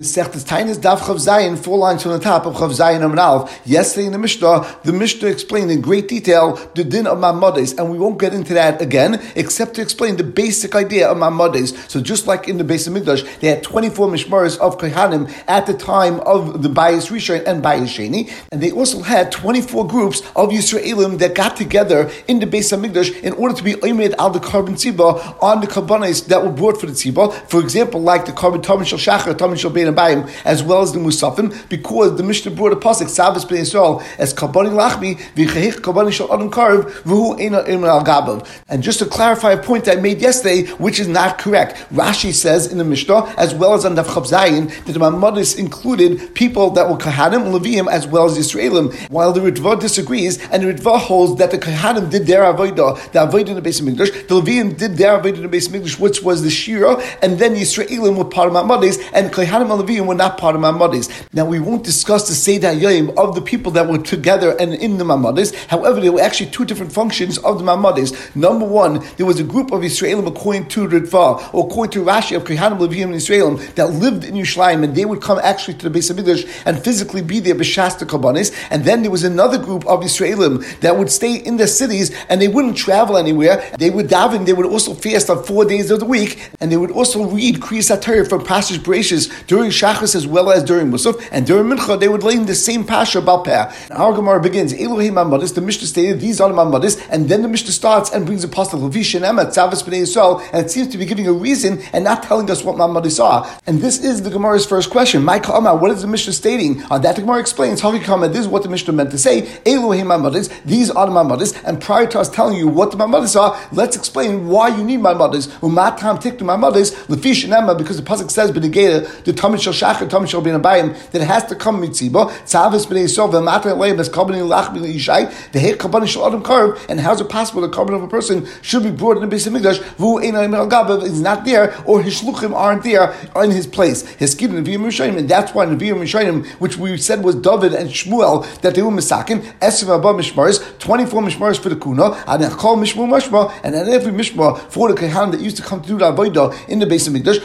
Sechtes Tainis Daf Chav Zayin, four lines from the top of Chav Zayin Aleph. Yesterday in the Mishnah, the Mishnah explained in great detail the din of Mamades, and we won't get into that again, except to explain the basic idea of Mamades. So just like in the base of Mikdash, they had 24 Mishmaras of Kohanim at the time of the Bayis Rishon and Bayis Sheni, and they also had 24 groups of Yisraelim that got together in the base of Mikdash in order to be Omed al the carbon tziba on the karbanis that were brought for the tziba. For example, like the carbon Tamin Shachar, Tamin Shal Bein Abayim, as well as the Musafim, because the Mishnah brought a pasuk Savas Bnei Yisrael as Kabani Lachmi v'Chehich Kabani Shal Adam Karv v'Hu Eina Iman Al Gabav. And just to clarify a point I made yesterday, which is not correct, Rashi says in the Mishnah as well as on Chav Zayin that the Mamadis included people that were Kahanim, Leviim, as well as Yisraelim, while the Ritva disagrees, and the Ritva holds that the Kahanim did their avodah, the avodah in the base of Mikdash, the Leviim did their avodah in the base of Mikdash, which was the Shira, and then Yisraelim were part of Mamadis, and Kahanim and Leviim were not part of Mamadis. Now we won't discuss the Seder Yom of the people that were together and in the Mamadis. However, there were actually two different functions of the Mamadis. Number one, there was a group of Israelim according to Ritva, or according to Rashi of Kehanim, Leviim, and Israelim that lived in Yerushalayim, and they would come actually to the base of Mikdash and physically be there b'shasta Kabbanis. And then there was another group of Israelim that would stay in their cities and they wouldn't travel anywhere. They would daven. They would also fast on four days of the week, and they would also read Kriyas from Pashas Bereshis during Shachas as well as during Musaf, and during Mincha they would lay the same Pasha about Peh. Our Gemara begins, Elohim Mamadis, the Mishnah stated, these are the Mamadis, and then the Mishnah starts and brings a pastor Levish and Emma, Tzavas B'nai Yisrael, and it seems to be giving a reason and not telling us what Mamadis are. And this is the Gemara's first question. My Kama, what is the Mishnah stating? On that the Gemara explains, Havi Kama, this is what the Mishnah meant to say, Elohim Mamadis, these are the Mamadis, and prior to us telling you what the Mamadis are, let's explain why you need Mamadis. Umatam Tiktu Mamadis, Lefish and Emma, because the Pasuk says, B'negeda, the Tamid Shal Shachar, Tamid Shal Bin Abayim, that has to come mitziba. Tzavis b'nei yisov v'matan leim as kabbanim lachmi leishai v'hei kabbanim shel adam karv. And how is it possible the carbon of a person should be brought in the base of mikdash? V'hu einay al gabav is not there, or his shluchim aren't there in his place. His skin Nevi'im Rishayim, and that's why Nevi'im Rishayim, which we said was David and Shmuel, that they were misakin. Esiv abba mishmaris, twenty four mishmaris for the kuna, and then call mishmur mashma, and then every mishmar for the kehan that used to come to do the avodah in the base of mikdash.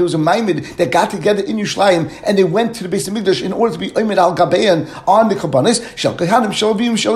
There was a maimid that got together in Yerushalayim, and they went to the base of Mikdash in order to be Omer al Gabeyan on the Kabbanis.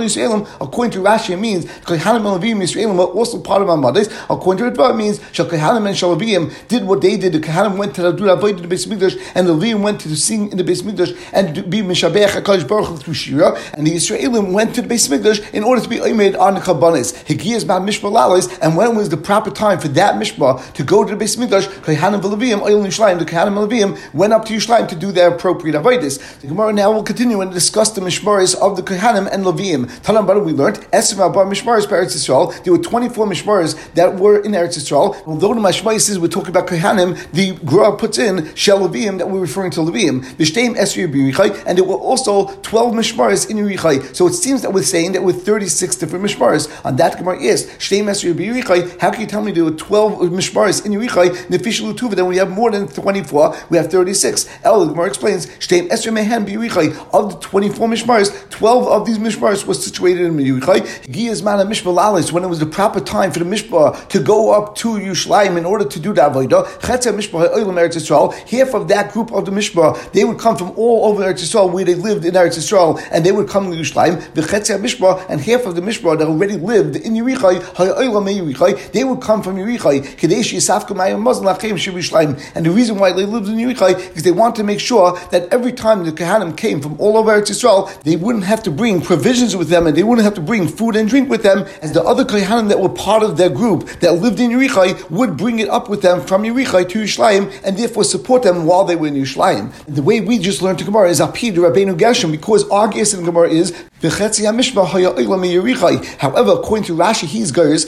Yisraelim. According to Rashi, it means Kehanim and Avim Yisraelim were also part of Mamadis. According to Ritva, it means Shal Kehanim and Avim did what they did. The Kehanim went to the do avoid the base of Mikdash, and the Levim went to sing in the base of Mikdash and to be Mishabech Hakadosh Baruch Hu through Shira. And the Yisraelim went to the base of Mikdash in order to be Omer on the Kabbanis. Higiyas Mishma Lalis, and when was the proper time for that Mishma to go to the base of Mikdash? Kehanim Velavim Oil Yishlayim. The Kehanim Velavim went up to Yishlayim to do their appropriate avoidance. The Gemara now will continue and discuss the mishmaris of the Kohanim and Leviim. Talam Bara, we learned Esim Abba mishmaris per Eretz Yisrael. There were 24 mishmaris that were in Eretz Yisrael. Although the mishmaris is we're talking about Kohanim, the Gemara puts in Shel Leviim that we're referring to Leviim. V'shteim Esri B'Yerichai, and there were also 12 mishmaris in Yerichai. So it seems that we're saying that with 36 different mishmaris. On that Gemara is Shteim Esri B'Yerichai. How can you tell me there were 12 mishmaris in Yerichai? Nefishal Tuva. Then we have more than 24. We have 36. El the Gemara explains Shteim Esri Mehen B'Yerichai. Of the 24 mishmaris, 12 of these mishmaris was situated in Yerichai. Giyaz Mana Mishma Lalis, when it was the proper time for the mishmar to go up to Yerushalayim in order to do the avodah. Chetzah Mishmar Ha'olam Eretz Yisrael. Half of that group of the mishmar, they would come from all over Eretz Yisrael where they lived in Eretz Yisrael, and they would come to Yerushalayim. The Chetzah Mishmar and half of the mishmar that already lived in Yerichai, Ha'olam Yerichai, they would come from Yerichai. Kadesh Yisafka Mayim Muslim Lachem Yerushalayim. And the reason why they lived in Yerichai is they wanted to make sure that every time the Kohanim came from all over Eretz Yisrael, they wouldn't have to bring provisions with them and they wouldn't have to bring food and drink with them, as the other Kohanim that were part of their group that lived in Yerichai would bring it up with them from Yerichai to Yerushalayim and therefore support them while they were in Yerushalayim. The way we just learned to Gemara is Apid Rabbeinu Gershom, because our guess in Gemara is However, according to Rashi, he's goes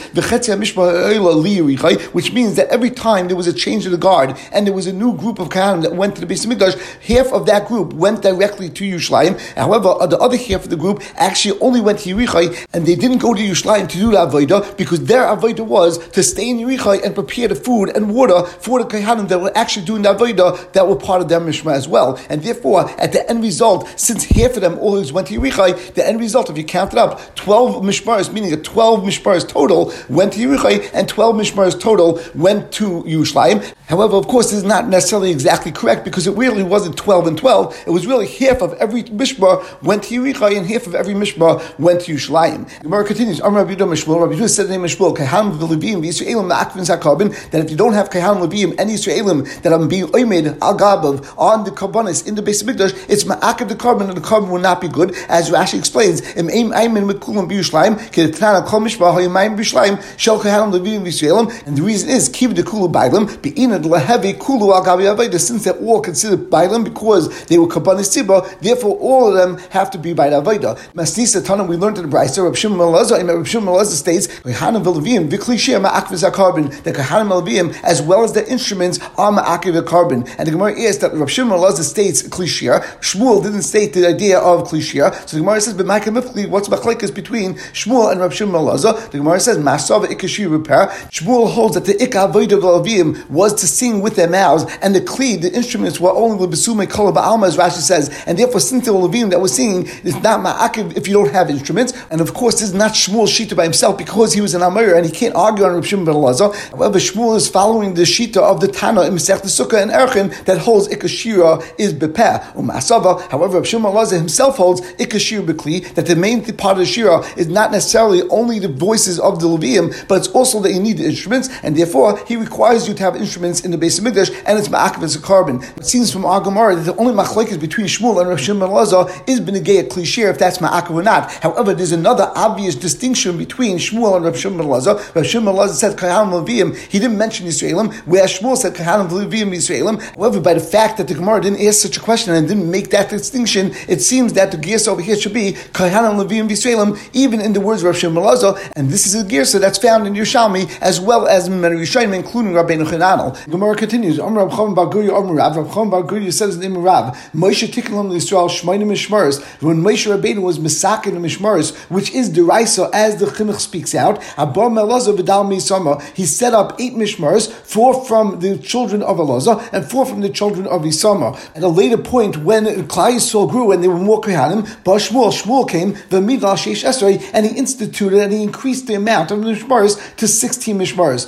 which means that every time there was a change of the guard and there was a new group of Kohanim that went to the base of Mikdash, half of that group went directly to Yerushalayim. However, the other half of the group actually only went to Yerichai and they didn't go to Yerushalayim to do the Avodah because their Avodah was to stay in Yerichai and prepare the food and water for the Kohanim that were actually doing the Avodah that were part of their Mishma as well. And therefore, at the end result, since half of them always went to Yerichai, the end result, if you count it up, 12 Mishmaras, meaning a 12 Mishmaras total, went to Yerichai and 12 Mishmaras total went to Yerushalayim. However, of course, this is not necessarily really exactly correct because it really wasn't 12 and 12. It was really half of every Mishmar went to Yerichai and half of every Mishmar went to Yerushalayim. Gemara continues, Amr Rabbi Yehuda Mishmul, Rabbi Yehuda said the name Mishmul, Kaham v'Levim v'Yisraelim ma'akvin zakarbin, that if you don't have Kaham Levim and Yisraelim that are being oimed al gabav on the karbonis in the base of Mikdash, it's ma'akav the carbon and the carbon will not be good, as Rashi explains, im aim aimin mikulam b'Yushalayim, kedetana kol mishmar ha'yimayim b'Yushalayim, shel Kaham Levim v'Yisraelim, and the reason is, kiv the kulu bailim, be'inad lehevi kulu al gabi since they're all considered bailim because they were karbonis tzibah, therefore all of them have to be by the Avaida. Masnisa Tanam, we learned in the Brisa, Rav Shimon Melazah, and Rav Shimon Melazah states, Kohanim Velavim, Viklishia Ma'akviz carbon, the Kohanim Velavim, as well as the instruments, are Ma'akiv carbon. And the Gemara is that Rav Shimon Melazah states Klishia, Shmuel didn't state the idea of Klishia, so the Gemara says, but Ma'akiv what's Machlekes between Shmuel and Rav Shimon Melazah? The Gemara says, Masava Ikashir repair. Shmuel holds that the Ikka Avodah Velavim was to sing with their mouths, and the Kli, the instruments, were only the Besume Kala Alma, as Rashi says, and therefore, since the Levim that was singing is not Ma'akiv if you don't have instruments. And of course, this is not Shmuel Shita by himself because he was an Amir and he can't argue on Rav Shimon ben Elazar. However, Shmuel is following the Shita of the Tana in Masech Sukkah and Erchin that holds Ikashira is Bepeh. Umasava, however, Rav Shimon Elazar himself holds Ikashir Bekli, that the main part of the Shira is not necessarily only the voices of the Levium, but it's also that you need the instruments, and therefore he requires you to have instruments in the base of Mikdash, and it's Ma'akiv as a carbon. It seems from our Gemara that the only machlekes between Shmuel and Rav Shimon Elazar is Benegay Klishir, if that's Ma'akiv or not. However, there's another obvious distinction between Shmuel and Rav Shimon Elazar. Rav Shimon Elazar said Kahanim Levim. He didn't mention Yisraelim, where Shmuel said Kahanim Levim Yisraelim. However, by the fact that the Gemara didn't ask such a question and didn't make that distinction, it seems that the gears over here should be Kahanim Levim Yisraelim, even in the words of Rav Shimon Elazar. And this is a gearsa that's found in Yerushalmi as well as in Rishayim, including Rabbeinu Chananel. Gemara continues. Amr Rav Bar Gurya Amr Rav Rav Bar Gurya says in the Rav Moshe Tikkalim Yisrael Shmeinim Mishmaris. When Moshe Rabbeinu was Misakin Mishmaris, which is deraisa as the Chinuch speaks out. Abba Melazar Vidal Misama. He set up eight Mishmaris, four from the children of Elazar and four from the children of Isama. At a later point, when Klal Yisrael grew and they were more Kohanim, Shmuel, Shmuel came, V'midal Sheish Esrei, and he instituted and he increased the amount of Mishmaris to 16 Mishmaris.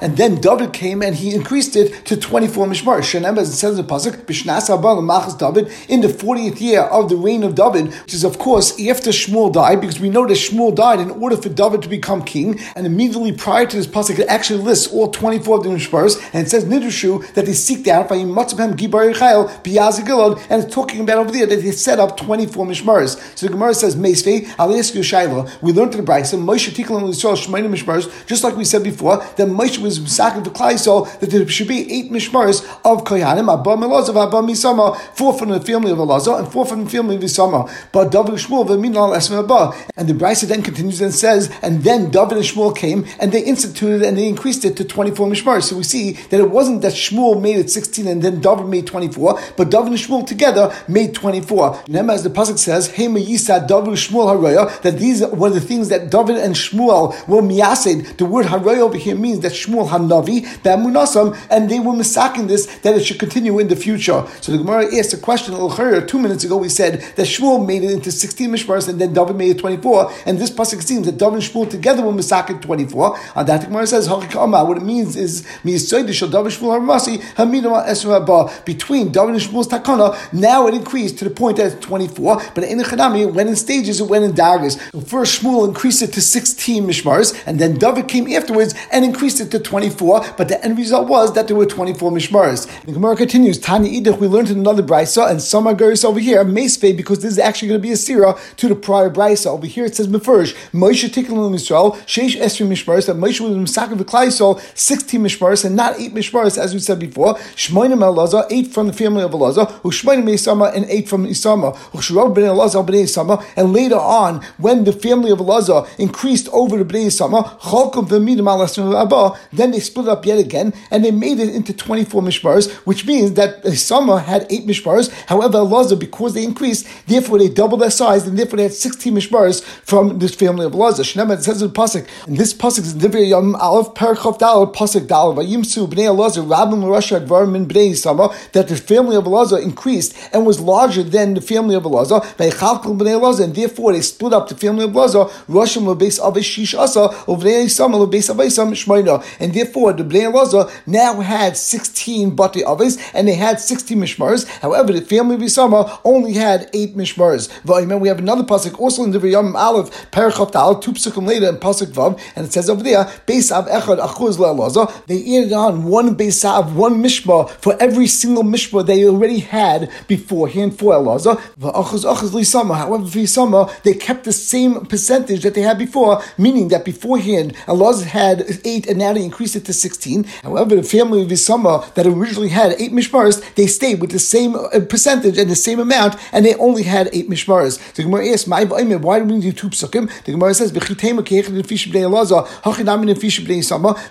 And then David came and he increased it to 24 Mishmaris. Shenem, as it says in the Pasuk, Bishnas Machas David, in the 40th year of the reign of David, which is of course after Shmuel died, because we know that Shmuel died in order for David to become king, and immediately prior to this pasuk, it actually lists all 24 of the Mishmaris, and it says Nidushu that they seeked out by Yimatzabhem Gibar Yechael Biyazigilod, and it's talking about over there that they set up 24 Mishmaris. So the Gemara says, Meisvei, I'll ask Shaila. We learned in the Brisa, Moshe Tikal and Yisrael Shemaini Mishmaris, just like we said before, that Moshe was Misak of the that there should be eight Mishmaris of Koyanim, Abba Melazov, Abba Misama, four from the family of Elazar, and four from the family of Isama. But David Shmuel, V'minal Esma Abba. And the Brisa then continues and says, and then David and Shmuel came, and they instituted and they increased it to 24 Mishmaris. So we see that it wasn't that Shmuel made it 16 and then David made 24, but David and Shmuel together made 24. And as the Pasuk says, Hey Yisa David Shmuel Haraya, that these were the things that David and Shmuel were miyasid. The word Haraya over here means that Shmuel Hanavi, And they were misaking this, that it should continue in the future. So the Gemara asked a question two minutes ago. We said that Shmuel made it into 16 Mishmaris and then David made it 24. And this Pasuk seems that David and Shmuel together were misaking 24. On that, the Gemara says, what it means is, between David and Shmuel's takana, now it increased to the point that it's 24, but in the Chanami, went in stages, it went in daggers. First Shmuel increased it to 16 mishmars, and then David came afterwards and increased it to 24, but the end result was that there were 24 mishmars. The Gemara continues, Tani Idach, we learned in another brisa, and some are Agaris over here, Mesfe, because this is actually going to be a sira to the prior brisa. Over here it says Mefurish, Moshe Tikkun Yisrael, Sheish Esri mishmars, that Moshe was Masakin V'Klaisol, 16 mishmars, and not 8 mishmars, as we said before. Shmoinim Elazar, 8 from the family of Elazar, Ushmoinim Isama, and 8 from Isama. Ushrob ben Elazar ben Isama, and later on, when the family of Elazar increased over the Bnei Isama, Chalkom v'midim al Abba, then they split up yet again, and they made it into 24 mishmars, which means that Isama had 8 mishmars. However, Elazar, because they increased, therefore they doubled their size, and therefore they had 16 mishmars from this family of Elazar. Shnemet says in Pasuk, and this Pasuk is in Divrei Yom um, Aleph Perchov Dal Pasuk Dal Vayimsu Bnei Elazar Rabbim L'Rasha Advarim Min Bnei Isama that the family of Elazar increased and was larger than the family of Elazar. Vaychalkel Bnei Elazar, and therefore they split up the family of Elazar. Roshim LeBeis Avish Shish Asa Bnei Isama LeBeis Avisam Shmoina, and therefore the Bnei Elazar now had 16 Bati Avis, and they had 16 Mishmars. However, the family of Isama only had 8 Mishmars. We have another pasuk also in the Yom Aleph, Perichav Tal, two psukim later in pasuk Vav, and it says over there, Beis Av Echad Achuz Le'alaza. They added on one Beis Av, one Mishmar for every single Mishmar they already had beforehand for Elaza. However, for Isama, they kept the same percentage that they had before, meaning that beforehand Elaza had 8 and now they increased it to 16. However, the family of Isama that originally had 8 Mishmaras, they stayed with the same uh, percentage and the same amount, and they only had 8 Mishmaras. The Gemara asks, "My why do we need two psukim? The Gemara says,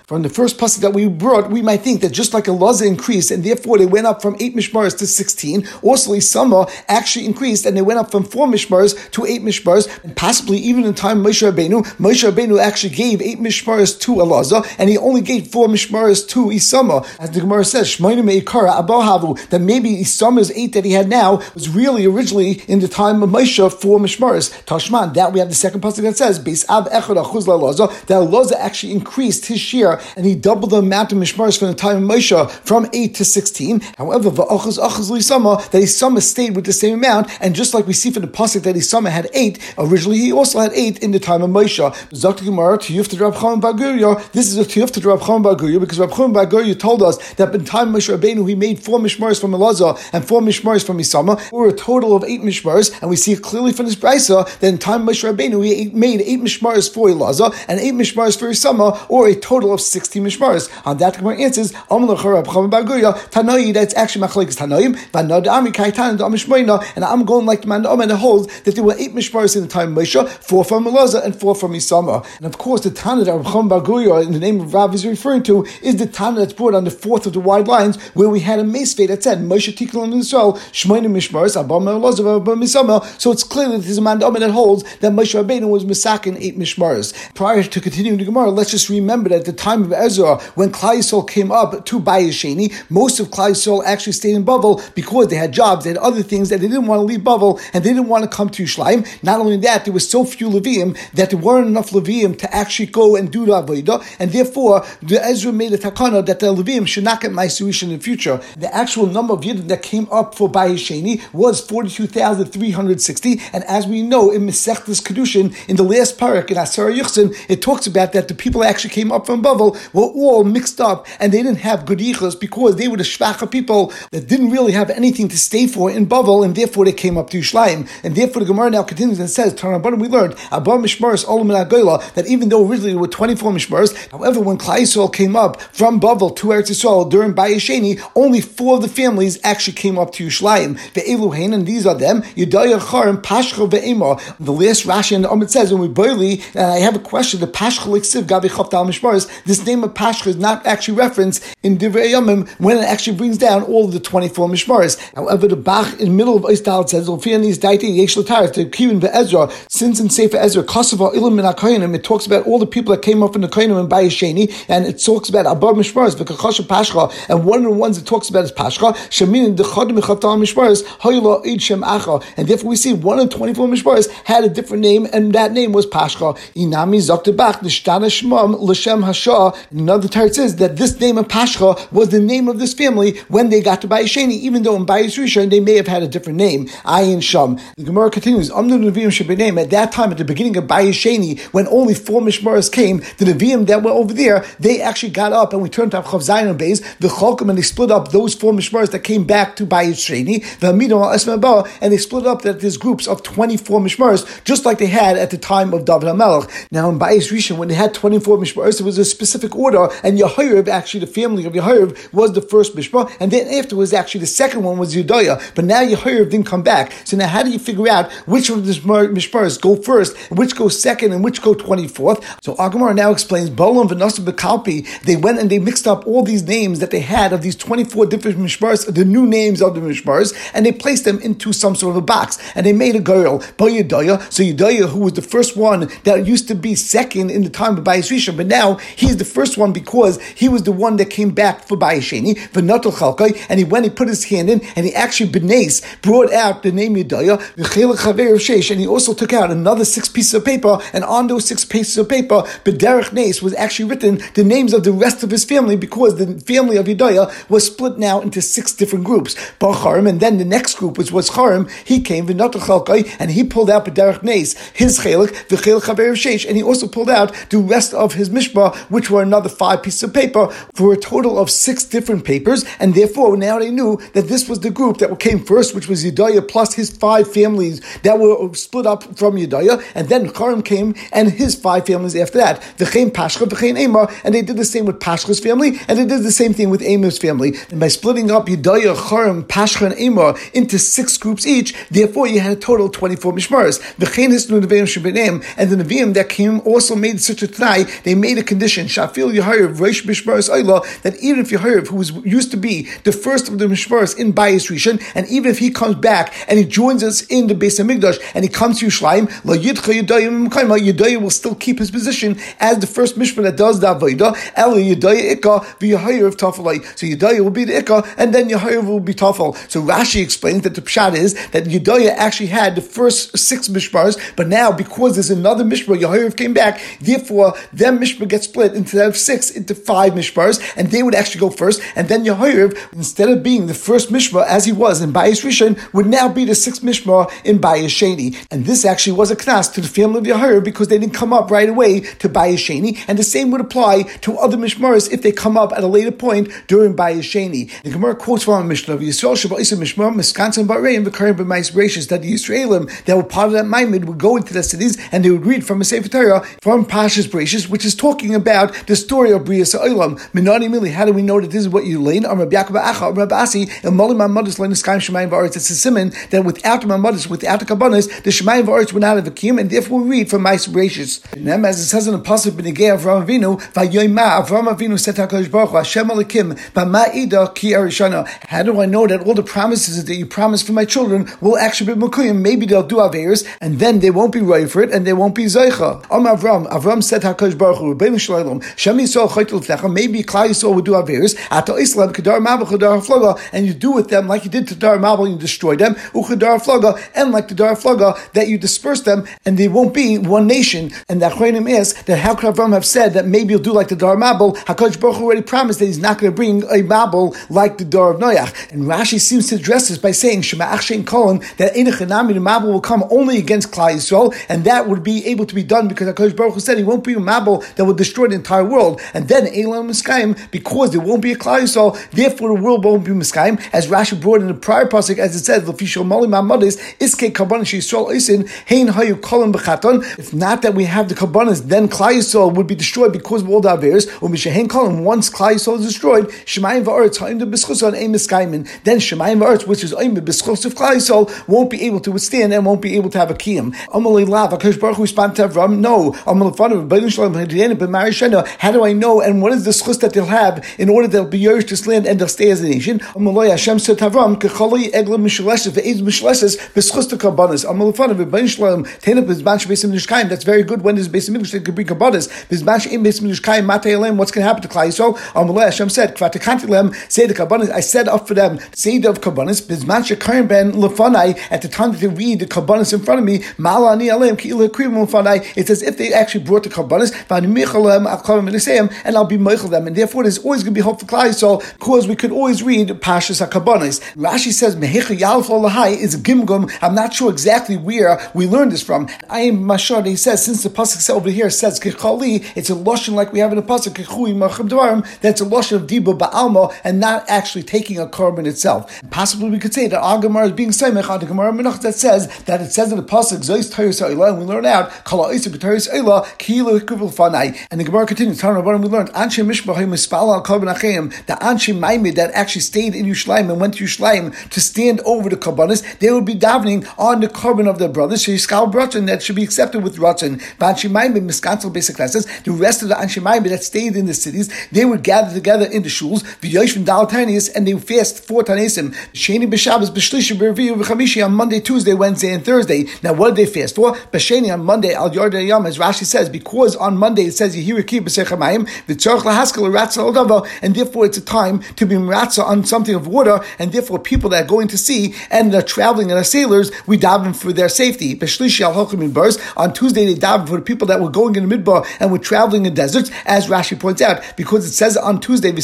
from the first pasuk that we brought, we might think that just like Elaza increased, and therefore they went up from 8 Mishmaras to 16, also Isama actually increased, and they went up from 4 Mishmaras to 8 Mishmaras, and possibly even in time Moshe Rabbeinu, Moshe Rabbeinu actually gave 8 Mishmaras to Elaza, and he only gave 4 Mishmaras to Isama. As the Gemara says, Shmoinim Meikara Abahavu, that maybe Isama's 8 that he had now was really originally in the time of Moshe 4 Mishmaras. Tashman, that we have the second pasuk that says, Beis Av Echad Achuz Lalaza, that Elaza actually increased his share, and he doubled the amount of Mishmaras from the time of Moshe from 8 to 16. However, Va'achuz Achuz Lisama, that Isama stayed with the same amount, and just like we see from the pasuk that Isama had 8, originally he also had 8 in the time of Moshe. Zakti Gemara, Tiyuf to Rab Chaim Baguria, this is a Tiyuf to Rab Chaim Baguria, because Rab Chaim Baguria told us that in time Moshe Rabbeinu, he made 4 Mishmaras from Elazar and 4 Mishmaras from Isama, or a total of 8 Mishmaras, and we see clearly from this Brisa that in time Moshe Rabbeinu, he made 8 Mishmaras for Elazar and 8 Mishmaras for Isama, or a total of 60 Mishmaras. On that, Gemara answers, Tanoi, that's actually Machlekes Tanoim, and I'm going like the man that holds that there were eight mishmaros in the time of Moshe, four from Elazar and four from Isama. And of course, the Tana that Rabcham Baguya in the name of Rav is referring to is the Tana that's brought on the fourth of the wide lines, where we had a Mesfei that said Moshe Tikkun on Israel, Abam Elazar, Abam Isama. So it's clear that there's a man that holds that Moshe Rabbeinu was Misakin eight mishmaros. Prior to continuing the Gemara, let's just remember that at the time of Ezra, when Klal Yisrael came up to Bayesheni, most of Klal Yisrael actually stayed in Bavel because they had jobs, they had other things that they didn't want to leave Bavel, and they didn't want to come to Yerushalayim. Not only that, there was so few Levium that there weren't enough Levium to actually go and do the Avodah, and therefore the Ezra made a takana that the Levium should not get my Maisuish in the future. The actual number of Yidden that came up for Bayesheni was 42,360, and as we know in Mesechtes Kedushin, in the last parak in Asar Yuchsin, it talks about that the people that actually came up from Bavel were all mixed up, and they didn't have good yichus because they were the shvacha people that didn't really have anything to stay for in Bavel, and therefore they came up to Yishlayim. And therefore the Gemara now continues and says, Tarabban, we learned, Abba Mishmaris Olam that even though originally there were 24 Mishmaris, however, when Klal Yisrael came up from Bavel to Eretz Yisrael during Bayesheni, only four of the families actually came up to Yishlayim. The Eluhain, and these are them, Yudaya Char and Pashcha Ve'ema. The last Rashi and the Amid says, when we barely, and uh, I have a question, the Pashcha Liksiv Gabi Chavtal Mishmaris, this name of Pashcha is not actually referenced in Divrei Yomim when it actually brings down all of the 24 Mishmaris. However, the Bach in the middle of Eistal says, to Kivin Ezra, since in Sefer Ezra, Kosovo Ilim and it talks about all the people that came up in the Koyanim and Bayesheni, and it talks about Abba Mishmaris, Vikachasha Pashcha, and one of the ones it talks about is Pashcha, Shamin Dechadim Mechatal Mishmaris, Hayla Eid Shem Acha, and therefore we see one of 24 Mishmaris had a different name, and that name was Pashcha. Inami Zoktebach, Nishtana Shmam, L'Shem Hasha, another teretz says that this name of Pashcha was the name of this family when they got to Bayesheni, even though in Bayis Rishon they may have had a different name, Ayin Sham. The Gemara continues, Amnu neviim shibenei. At that time, at the beginning of Bayesheni, when only four Mishmaras came, the Nevi'im that were over there, they actually got up and we turned to Chav Zayin Beis, the Cholkim, and they split up those four Mishmaras that came back to Bayesheni, the Hamidim al and they split up that there's groups of 24 Mishmaras, just like they had at the time of David HaMelech. Now in Bayis Rishon, when they had 24 Mishmaras, it was a specific order, and Yehorav, actually the family of Yehorav, was the first Mishmar, and then afterwards, actually the second one was Yudaya, but now Yehorav didn't come back. So now how do you figure out which of the mishparas go first, which go second, and which go 24th? So Agamar now explains, Bolam V'Nasa Bekalpi, they went and they mixed up all these names that they had of these 24 different mishparas, the new names of the mishparas, and they placed them into some sort of a box, and they made a girl, Yudaya, so Yudaya, who was the first one that used to be second in the time of Bayis but now he's the first one because he was the one that came back for Bayesheni, V'Natal Chalkai, and he went, he put his hand in, and he actually, Benes, brought out the name Yudaya, and he also took out another six pieces of paper, and on those six pieces of paper, Bederech Nes was actually written the names of the rest of his family family because the family of Yedaya was split now into six different groups. Bacharim, and then the next group, which was Charim, he came, and he pulled out B'derech Nes, his chelik, the chelik Chaber Sheish, and he also pulled out the rest of his mishpah, which were another five pieces of paper, for a total of six different papers, and therefore now they knew that this was the group that came first, which was Yedaya plus his five families that were split up from Yedaya, and then Charim came and his five families after that. V'chein Pashcha, v'chein Emar, and they did the same with Pashcha's family, and they did the same thing with Emar's family. And by splitting up Yedaya, Charim, Pashcha, and Emar into six groups each, therefore you had a total of 24 Mishmaras. V'chein Hisnu Nevi'im Shebenem, and the Nevi'im that came also made such a try, they made a condition, Shafil Yehayev, Reish Mishmaras Ayla, that even if Yehayev, who was used to be the first of the Mishmaras in Bayis Rishon, and even if he comes back and he joins us in the Beis Hamikdash and he comes to Yerushalayim, La Yidcha Mekayma, Yedaya will still keep his position as the first Mishmar that does the Avodah, Ela Yedaya Ikka, V'Yehayev Tafalai. So Yedaya will be the Ikka, and then Yehayev will be Tafel. So Rashi explains that the Pshat is that Yedaya actually had the first six Mishmars, but now because there's another Mishmar, Yehayev came back, therefore them Mishmar gets split instead of six into five Mishmars, and they would actually go first, and then Yehayev, instead of being the first Mishmar as he was in Bayis Rishon, would now be the sixth Mishmar in Bayis Sheni. And this actually was a knas to the family of Yehayev because they didn't come up right away to Bayis Sheni, and the same would apply to other Mishmaras if they come up at a later point during Bayis Sheni. The Gemara quotes from a Mishnah of Yisrael Shabbat Mishmar, Miskansan Bahrain, Vikarim B'mais Rashis, that the Yisraelim that were part of that Maimid would go into the cities and they would read from a Sefer Torah from Pashas Brachis, which is talking about the story of Bria Sa'ilam. Minani Mili, how do we know that this is what you learn? Am Rabbi Yaakov Acha, Rabbi Asi, and Molim Mamadis the Sky Shemayim V'aretz. It's a simon that without the Mamadis, without the Kabbanis, the Shemayim V'aretz would not have a Kim, and therefore we read from Mais Brachis. As it says in the Pasuk B'negei Avram Avinu, V'yoyma Avram Avinu said to HaKadosh Baruch Hu, Hashem Ki Arishana. How do I know that all the promises that you promised for my children will actually be Mekuyim? Maybe they'll do Averis, and then they won't be right for it, and they won't be Zeicha. Am Avram, Avram said to HaKadosh Baruch Hu, Rebbeinu Shalom, Shem Yisrael Chaytel Flecha, maybe Klal Yisrael would do Averis, Ato Islam, Kedar Mabel, Kedar Floga, and you do with them like you did to Dar Mabel, you destroy them, Uchedar Floga, and like the Dar Floga, that you disperse them, and they won't be one nation. And the Achronim is that how could Avram have said that maybe you'll do like the Dar Mabel? HaKadosh Baruch Hu already promised that he's not going to bring a Mabel like the door of Noach. And Rashi seems to address this by saying, Shema Achshein Kohen, that Enochanami, the Mabel will come only against Klal Yisrael, and that would be able to be done because HaKadosh Baruch Hu said he won't bring a Mabel that will destroy the entire world. And then Elam Miskayim, because there won't be a Klal Yisrael, therefore the world won't be Miskayim, as Rashi brought in the prior pasuk, as it says, Lefishal Mali Mamadis, Iske Kabbalah Yisrael Isin, Hein Hayu Kolam Bechaton. If not that we have the Kabbanas, then Klal Yisrael would be destroyed because of all the Averis, or Mishahen Kolam, once Klal Yisrael is destroyed, Shemayim Va'aretz, Ha'im the Bischusan, Ein Miskayim, then Shemayim Va'aretz, which is Ein Bischus of Klal Yisrael, won't be able to withstand and won't be able to have a Kiyam. Amalei Lav, HaKadosh Baruch Hu responded to Avram, no. Amalei Fanav, B'nai Shalom, Hadiyanim, B'mari Shena, how do I know, and what is the schus that they'll have in order they'll be yours this land and they'll stay as a nation? Amalei Hashem said to Avram, Kechalei Egla Mishaleshes, Ve'ez Mishaleshes, B'schus to Kabbanas. Amalei Fanav, B'nai Shalom, Tenep, B'zman Shebesim Nishkayim, that's very good when there's Besim English, they could bring Kabbanas. B'zman She'im Besim Nishkayim, Matei Elem, what's going to happen to Klal Yisrael? Amalei Hashem said, Kvatakanti Lem, say the Kabbanas, I said up for them, say the B'zman She'karim Ben Lefanai, at the time that they read the Kabbanas in front of me, Malani Alem, Ki'ila Krim Lefanai, it's as if they actually brought the Kabbanas, and I'll be Michael them, and therefore there's always going to be hope for Klal Yisrael, because we could always read Pashas HaKabbanas. Rashi says, Mehecha Yalf Olahai is a Gimgum, I'm not sure exactly where we learned this from. I am Mashar, he says, since the Pasuk over here says Kechali, it's a Lashon like we have in the Pasuk, Machab Dvarim, that's a Lashon of Diba Ba'alma, and not actually taking a carbon itself. Possibly we could say that Agamar is being Semech on the Gemara Menach that says that it says in the Pasuk, Zois Tayus Eilah, and we learn out, Kala Isa B'Tayus Eilah, Kilo Hikuvil Fanai. And the Gemara continues, Tana Rabbanim, we learned, Anshe Mishbahim Mispala Al Achayim, the Anshe Maimid that actually stayed in Yushlaim and went to Yushlaim to stand over the Kabbanis, they would be davening on the carbon of their brothers, Shishkal Bratzin, that should be accepted with Ratzin. Anshe Maimid, Miskansel basic classes, the rest of the Anshe Maimid that stayed in the cities, they would gather together in the shuls, V'yoshvim Dal Tanias, and they would fast four Tanesim, Sheni B'Shabbos, B'Shlishi, B'Reviyu, B'Chamishi, on Monday, Tuesday, Wednesday, and Thursday. Now, what did they fast for? B'Sheni on Monday, Al Yarda Yom, as Rashi says, because on Monday it says Yehiriki B'Sechamayim, V'Tzorch Lahaskel Ratza Aldava, and therefore it's a time to be Ratza on something of water, and therefore people that are going to sea and are traveling and are sailors, we daven for their safety. B'Shlishi Al Hochim Bars, on Tuesday they daven for the people that were going in the midbar and were traveling in deserts, as Rashi points out. Because it says on Tuesday, that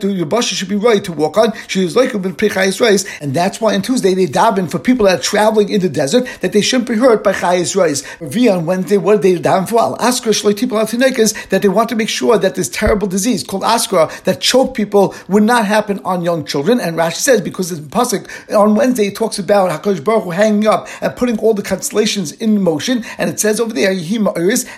the Yabasha should be right to walk on. She was like a with high Israelis, and that's why on Tuesday they daven for people that are traveling in the desert that they shouldn't be hurt by Chayis Reis. On Wednesday, what did they daven for? Askra at the Nekez that they want to make sure that this terrible disease called Askra that choke people would not happen on young children. And Rashi says because this pasuk on Wednesday it talks about Hakadosh Baruch Hu hanging up and putting all the constellations in motion, and it says over there Yihim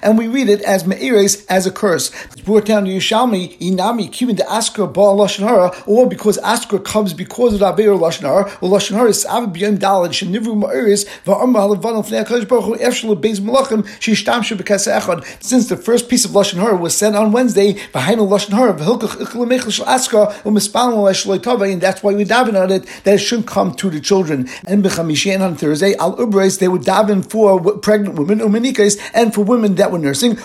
and we read it as Me'iris as a curse. It's brought down to Yishalmi Inami Kivin the Askra Baal Lashon Hara, or because Askra comes because of Abeir Lashon Hara, or Lashon Hara is Av B'Yom Dalad Shenivru Me'iris Va'amar Halavan Fnei Hakadosh Baruch Hu Efshel Beis Malachim Shishtamshu B'Kasa Echad. Since the first piece of Lashon Hara was sent on Wednesday, V'Hainu Lashon Hara V'Hilkach Ichel Mechel Shel Askra and that's why we daven on it that it shouldn't come to the children. And b'chamishi and on Thursday, al ubres they would daven for pregnant women, umanikais, and for women that were nursing.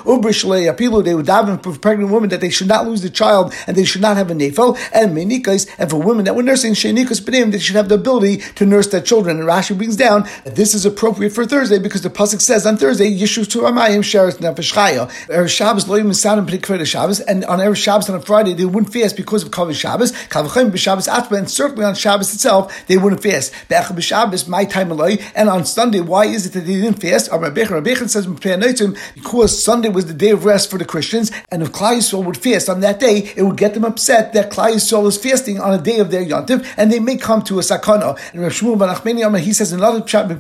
Apilu they would daven for pregnant women that they should not lose the child and they should not have a nefel, and menikais, and for women that were nursing shenikas b'nim they should have the ability to nurse their children. And Rashi brings down that this is appropriate for Thursday because the pasuk says on Thursday yishu to amayim sheretz nefesh chaya. Erev Shabbos lo yisadim Shabbos, and on Erev Shabbos and on Friday they wouldn't fast because of Kavod Shabbos. Kavachim b'Shabbos atma, and certainly on Shabbos itself they wouldn't fast. B'Shabbos my time alone, and on Sunday why is it that they didn't fast? Rabbein says because Sunday was the day of rest for the Christians, and if Klal Yisrael would fast on that day, it would get them upset that Klal Yisrael is fasting on a day of their yontiv, and they may come to a sakana. And Rav Shmuel ben Achmeni he says another chapter,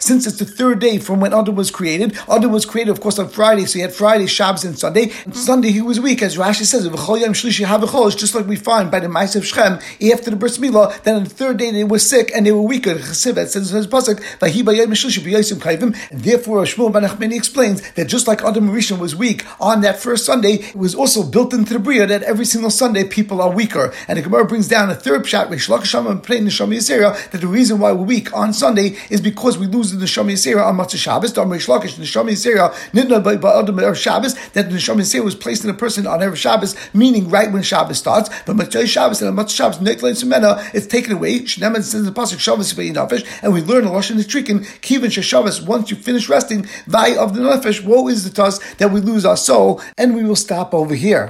since it's the third day from when Adam was created, Adam was created, of course, on Friday, so he had Friday, Shabbos, and Sunday. And Sunday he was weak, as Rashi says, it's just like we find by the Mice of Shechem, after the Bris Milah, then on the third day they were sick and they were weaker. Chesiv, says in his pasuk, and therefore Shmuel ben Achmeni explains that just like Adam Rishon was weak on that first Sunday, it was also built into the Bria that every single Sunday people are weaker. And the Gemara brings down a third shot, with Shlokashama and playing the Shomeshira that the reason why we're weak on Sunday is because we lose the Neshama Yisera on Matzah Shabbos. The Shlakish, Neshama Yisera, Nidna by Adam Shabbos, that the Neshama Yisera was placed in a person on Erev Shabbos, meaning right when Shabbos starts. But Matzah Shabbos and Matzah Shabbos, it's taken away. Shneman says the Pasuk Shabbos and we learn a Lashon Trikin, Kivin Sheshavas, once you finish resting, Vai of the Nefesh, woe is the task that we lose our soul, and we will stop over here.